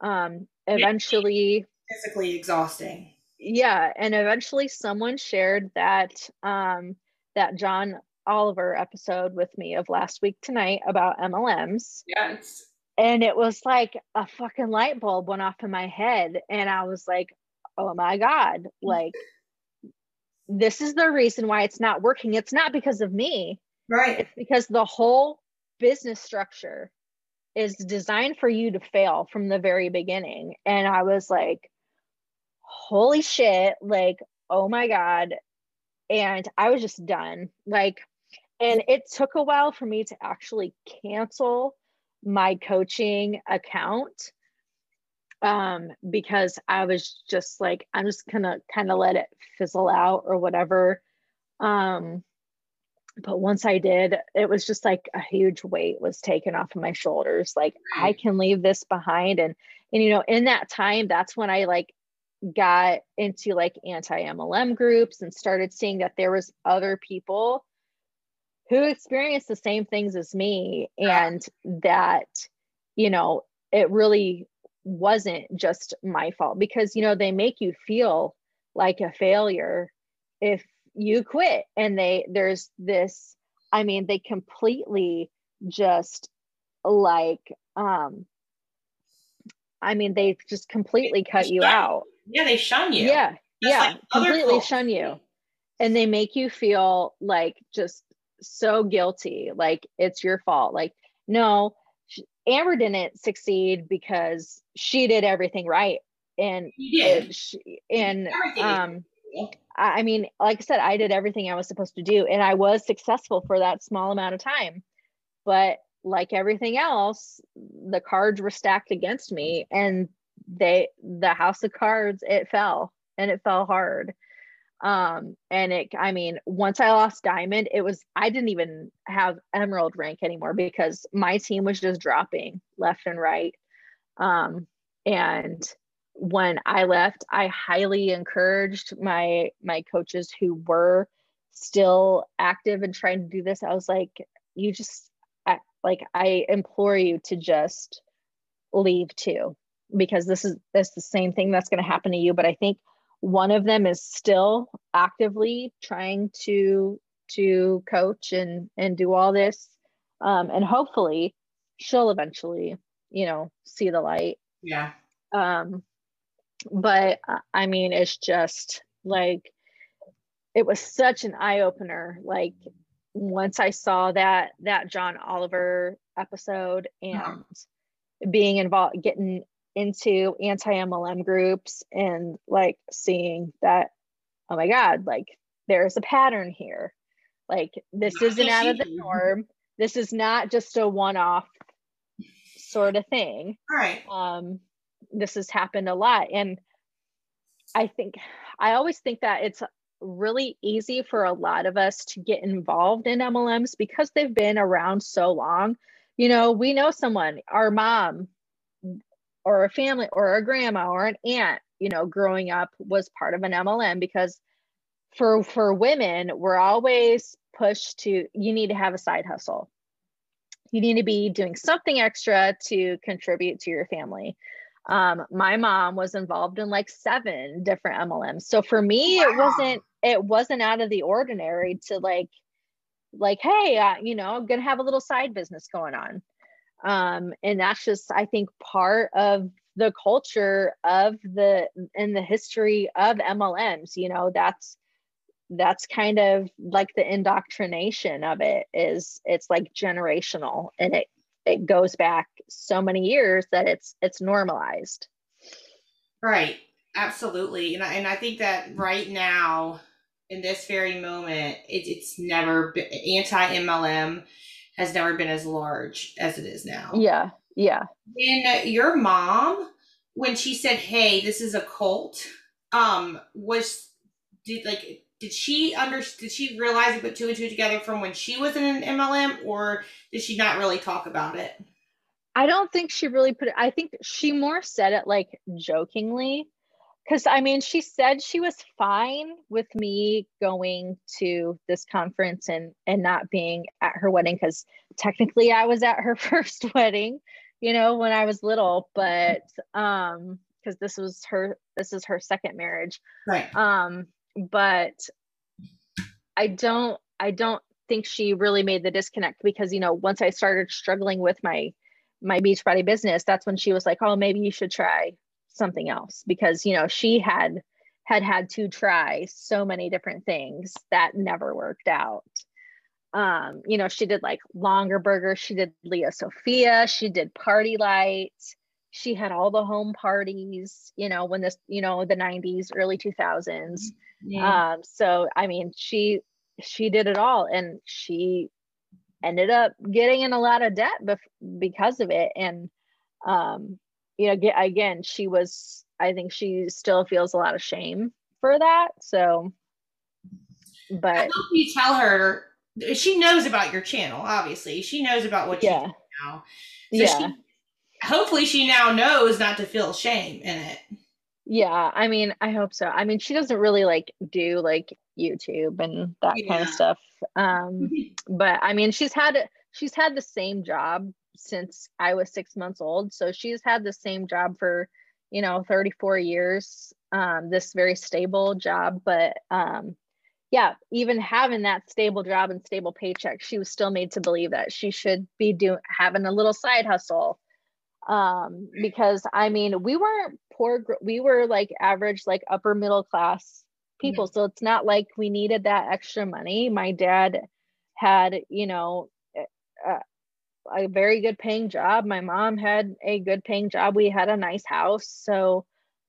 um eventually physically exhausting yeah and eventually someone shared that um that john Oliver episode with me of last week tonight about MLMs. Yes. And it was like a fucking light bulb went off in my head. And I was like, oh my God, like, <laughs> this is the reason why it's not working. It's not because of me. Right. It's because the whole business structure is designed for you to fail from the very beginning. And I was like, holy shit, like, oh my God. And I was just done. Like, and it took a while for me to actually cancel my coaching account um, because I was just like, I'm just gonna kind of let it fizzle out or whatever. Um, but once I did, it was just like a huge weight was taken off of my shoulders. Like I can leave this behind, and and you know, in that time, that's when I like got into like anti MLM groups and started seeing that there was other people who experienced the same things as me and that you know it really wasn't just my fault because you know they make you feel like a failure if you quit and they there's this i mean they completely just like um i mean they just completely cut you out. Yeah they shun you. Yeah just yeah like completely shun you. and they make you feel like just so guilty like it's your fault. Like no amber didn't succeed because she did everything right. And she, and um I mean like i said i did everything i was supposed to do and i was successful for that small amount of time. But like everything else the cards were stacked against me and they the house of cards it fell and it fell hard um and it i mean once i lost diamond it was i didn't even have emerald rank anymore because my team was just dropping left and right. Um and when i left i highly encouraged my my coaches who were still active and trying to do this. I was like you just I, like i implore you to just leave too because this is this the same thing that's going to happen to you. But i think one of them is still actively trying to to coach and and do all this. Um, and hopefully she'll eventually you know see the light. Yeah. Um but uh, i mean it's just like it was such an eye-opener. Like once i saw that that john oliver episode and uh-huh. being involved getting into anti-MLM groups and like seeing that, oh my God, like there's a pattern here. Like this isn't out of the norm. This is not just a one-off sort of thing. Right. Um, this has happened a lot. And I think I always think that it's really easy for a lot of us to get involved in MLMs because they've been around so long. You know, we know someone, our mom or a family or a grandma or an aunt, you know, growing up was part of an MLM because for for women, we're always pushed to you need to have a side hustle. You need to be doing something extra to contribute to your family. Um, my mom was involved in like seven different MLMs. So for me, wow. it wasn't it wasn't out of the ordinary to like like hey, uh, you know, I'm gonna have a little side business going on. Um, and that's just i think part of the culture of the in the history of mlms you know that's that's kind of like the indoctrination of it is it's like generational and it it goes back so many years that it's it's normalized. Right. Absolutely. And I, and I think that right now in this very moment it, it's never anti mlm has never been as large as it is now. Yeah yeah. And your mom when she said hey this is a cult um was did like did she under did she realize and put two and two together from when she was in an MLM or did she not really talk about it? I don't think she really put it I think she more said it like jokingly cuz I mean she said she was fine with me going to this conference and and not being at her wedding cuz technically I was at her <laughs> first wedding, you know, when I was little, but um cuz this was her this is her second marriage. Right. Um but I don't I don't think she really made the disconnect because you know once I started struggling with my my Beachbody business that's when she was like oh maybe you should try something else because you know she had had had to try so many different things that never worked out. Um you know she did like Longaberger she did Lia Sophia. She did party lights. She had all the home parties you know when this you know the 90s early 2000s yeah. Um, so I mean, she she did it all, and she ended up getting in a lot of debt bef- because of it. And um, you know, again, she was. I think she still feels a lot of shame for that. So, but you tell her she knows about your channel. Obviously, she knows about what yeah. you do now. So yeah. She, hopefully, she now knows not to feel shame in it. Yeah, I mean, I hope so. I mean, she doesn't really like do like YouTube and that yeah. kind of stuff. Um, <laughs> but I mean, she's had she's had the same job since I was 6 months old. So she's had the same job for, you know, 34 years. Um, this very stable job, but um yeah, even having that stable job and stable paycheck, she was still made to believe that she should be doing having a little side hustle um because i mean we weren't poor we were like average like upper middle class people so it's not like we needed that extra money my dad had you know a, a very good paying job. My mom had a good paying job. We had a nice house. So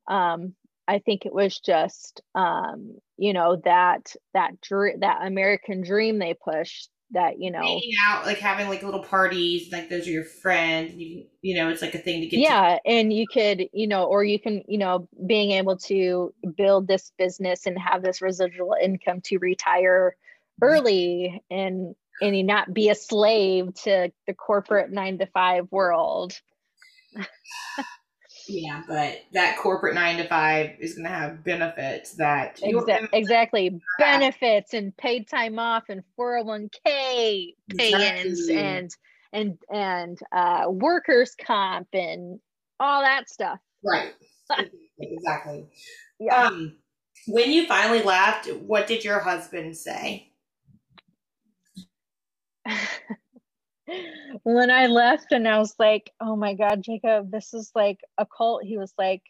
um i think it was just um you know that that dr- that american dream they pushed that you know hanging out like having like little parties like those are your friends. You you know it's like a thing to get yeah to. and you could you know or you can you know being able to build this business and have this residual income to retire early and and not be a slave to the corporate nine to five world <laughs> Yeah, but that corporate nine to five is going to have benefits that Exa- exactly benefits and paid time off and 401k pay-ins exactly. and and and uh, workers comp and all that stuff. Right. <laughs> exactly. Yeah. Um, when you finally left, what did your husband say? <laughs> when I left and I was like, oh my God, Jacob, this is like a cult. He was like,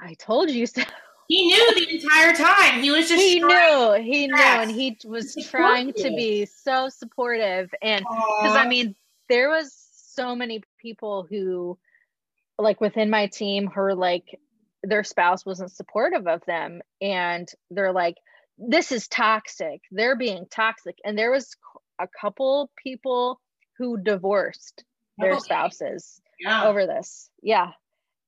I told you so. He knew the entire time. He was <laughs> just he knew he knew and he was trying to be so supportive. And because I mean there was so many people who like within my team her like their spouse wasn't supportive of them. And they're like this is toxic. They're being toxic. And there was a couple people who divorced their spouses yeah. over this. Yeah.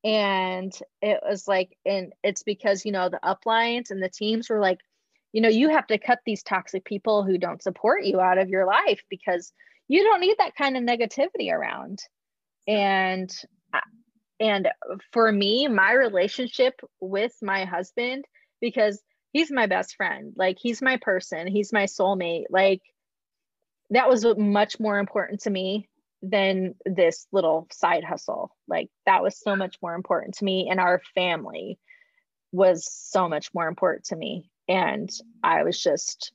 And it was like, and it's because, you know, the uplines and the teams were like, you know, you have to cut these toxic people who don't support you out of your life because you don't need that kind of negativity around. And, uh, and for me, my relationship with my husband, because he's my best friend, like he's my person, he's my soulmate, like that was much more important to me than this little side hustle. Like that was so much more important to me and our family was so much more important to me. And I was just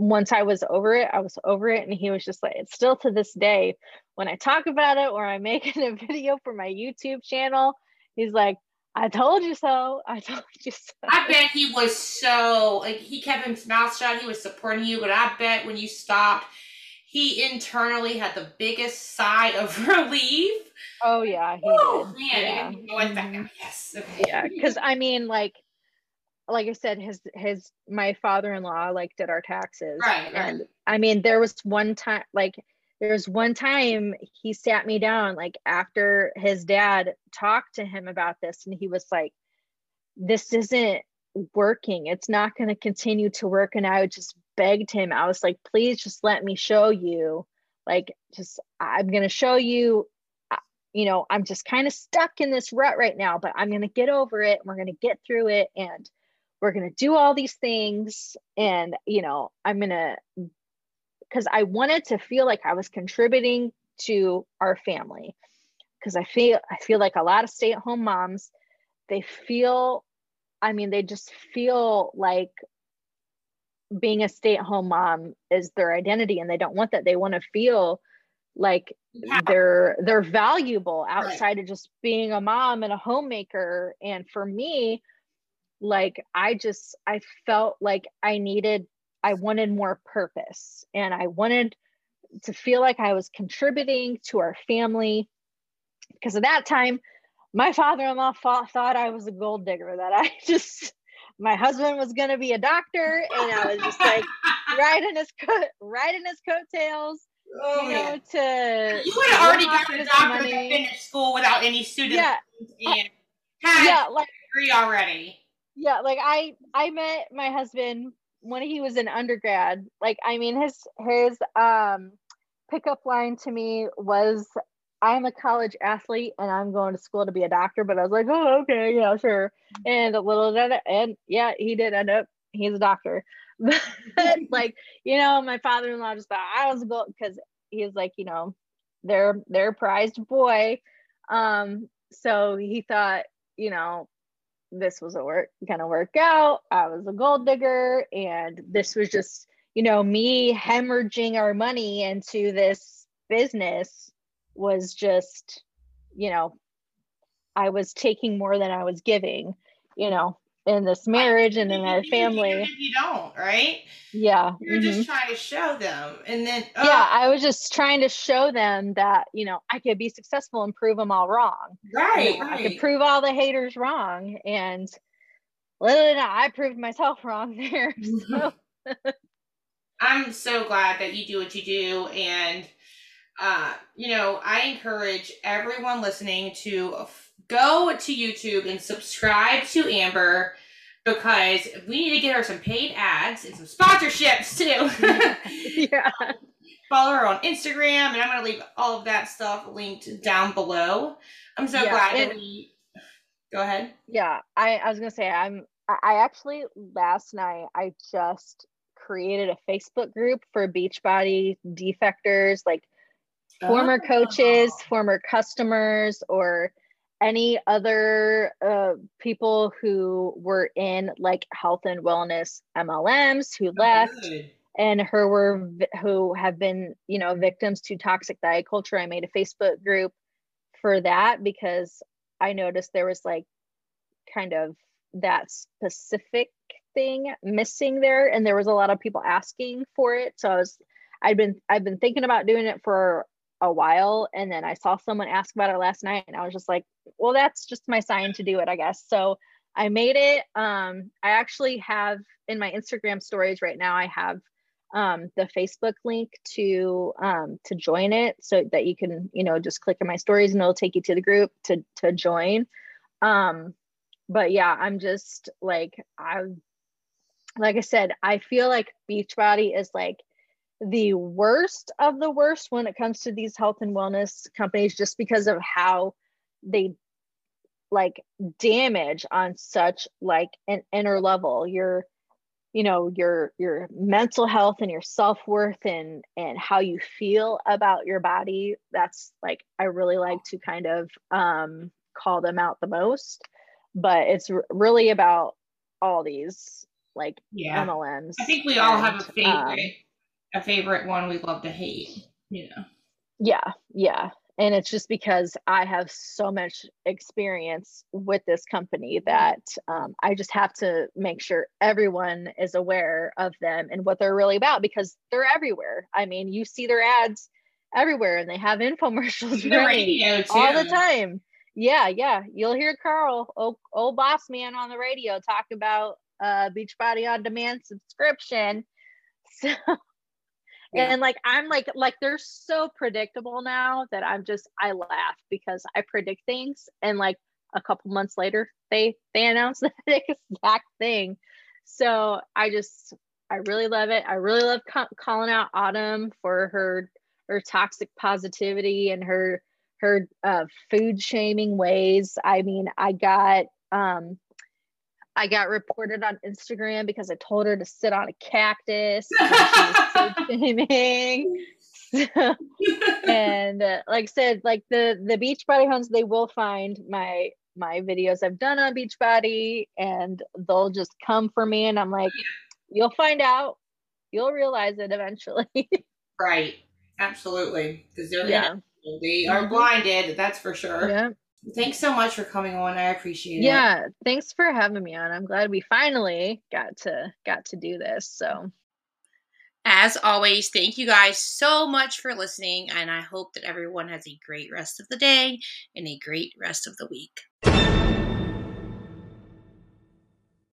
once I was over it, I was over it. And he was just like, it's still to this day, when I talk about it or I'm making <laughs> a video for my YouTube channel, he's like, I told you so. I <laughs> told you so. I bet he was so like he kept his mouth shut. He was supporting you, but I bet when you stopped, he internally had the biggest sigh of <laughs> relief. Oh yeah, he Oh did. man, Yeah. going back Mhm. Yes. Okay. Yeah, because I mean, like, like I said, his his my father-in-law like did our taxes, Right, right. and I mean, there was one time, like, there was one time he sat me down, like, after his dad talked to him about this, and he was like, "This isn't working. It's not going to continue to work." And I just begged him. I was like, "Please, just let me show you. Like, just I'm going to show you." uh, You know, I'm just kind of stuck in this rut right now, but I'm going to get over it. And we're going to get through it, and we're going to do all these things. And you know, I'm going to because I wanted to feel like I was contributing to our family. Because I feel I feel like a lot of stay-at-home moms, they feel, I mean, they just feel like being a stay-at-home mom is their identity and they don't want that. They want to feel like Yeah. they're they're valuable outside of just being a mom and a homemaker. And for me, like I just I felt like I needed I wanted more purpose and I wanted to feel like I was contributing to our family because at that time my father-in-law thought, thought I was a gold digger that I <laughs> just my husband was going to be a doctor and I was just like <laughs> riding his coat riding his coattails Oh, you know to You would have already gotten a doctor that finished school without any students yeah and had yeah like degree already. yeah like i i met my husband when he was an undergrad. Like i mean his his um pickup line to me was i'm a college athlete and i'm going to school to be a doctor but i was like oh okay yeah sure. And a little bit and yeah he did end up he's a doctor. <laughs> But <laughs> like you know my father-in-law just thought i was a going because he's like you know they're they're prized boy. Um so he thought you know this was a work gonna work out. I was a gold digger, and this was just, you know, me hemorrhaging our money into this business was just, you know, I was taking more than I was giving, you know, in this marriage and in our family. if you don't, right? Yeah. You're mhm. just trying to show them, and then oh, yeah, I was just trying to show them that, you know, I could be successful and prove them all wrong. You right, I could prove all the haters wrong. And little did I, I proved myself <laughs> wrong there. So <laughs> I'm so glad that you do what you do. And, uh, you know, I encourage everyone listening to go to YouTube and subscribe to Amber because we need to get her some paid ads and some sponsorships too. <laughs> <laughs> yeah. Follow her on Instagram, and I'm going to leave all of that stuff linked down below. I'm so Yeah, glad that we. Go ahead. Yeah. I, I was gonna say I'm I I actually last night I just created a Facebook group for Beachbody defectors, like former Oh. coaches, former customers, or any other uh, people who were in like health and wellness MLMs who left Good. and who were who have been you know victims to toxic diet culture. I made a Facebook group for that because I noticed there was like kind of that specific thing missing there and there was a lot of people asking for it so i was i've been i've been thinking about doing it for a while and then i saw someone ask about it last night and i was just like well that's just my sign to do it i guess. So i made it um i actually have in my instagram stories right now i have um the facebook link to um to join it so that you can you know just click on my stories and it'll take you to the group to to join. Um but yeah i'm just like i like i said i feel like beachbody is like the worst of the worst when it comes to these health and wellness companies just because of how they like damage on such like an inner level. Your you know your your mental health and your self-worth and and how you feel about your body that's like i really like to kind of um call them out the most. But it's really about all these like Yeah. mlms I think we all have a favorite, um, a favorite one we love to hate. You know. Yeah, yeah. And it's just because I have so much experience with this company that um, I just have to make sure everyone is aware of them and what they're really about because they're everywhere. I mean, you see their ads everywhere and they have <laughs> infomercials The radio, all the time. Yeah, yeah. You'll hear Carl, old, old boss man on the radio talk about uh Beachbody on demand subscription. <laughs> So Yeah. and like I'm like like they're so predictable now that I'm just I laugh because I predict things and like a couple months later they they announce <laughs> the exact thing. So I just I really love it. I really love ca- calling out Autumn for her her toxic positivity and her her uh, food shaming ways. I mean, I got um I got reported on Instagram because I told her to sit on a cactus. <laughs> she was shaming. So- <laughs> and uh, like I said, like the the Beachbody homes, they will find my my videos I've done on Beachbody, and they'll just come for me, and I'm like, you'll find out, you'll realize it eventually. <laughs> Right. Absolutely. Because they're yeah, they are Mhm. blinded, that's for sure. yeah, Thanks so much for coming on. I appreciate it. yeah. Thanks for having me on. I'm glad we finally got to got to do this. So As always, thank you guys so much for listening, and I hope that everyone has a great rest of the day and a great rest of the week.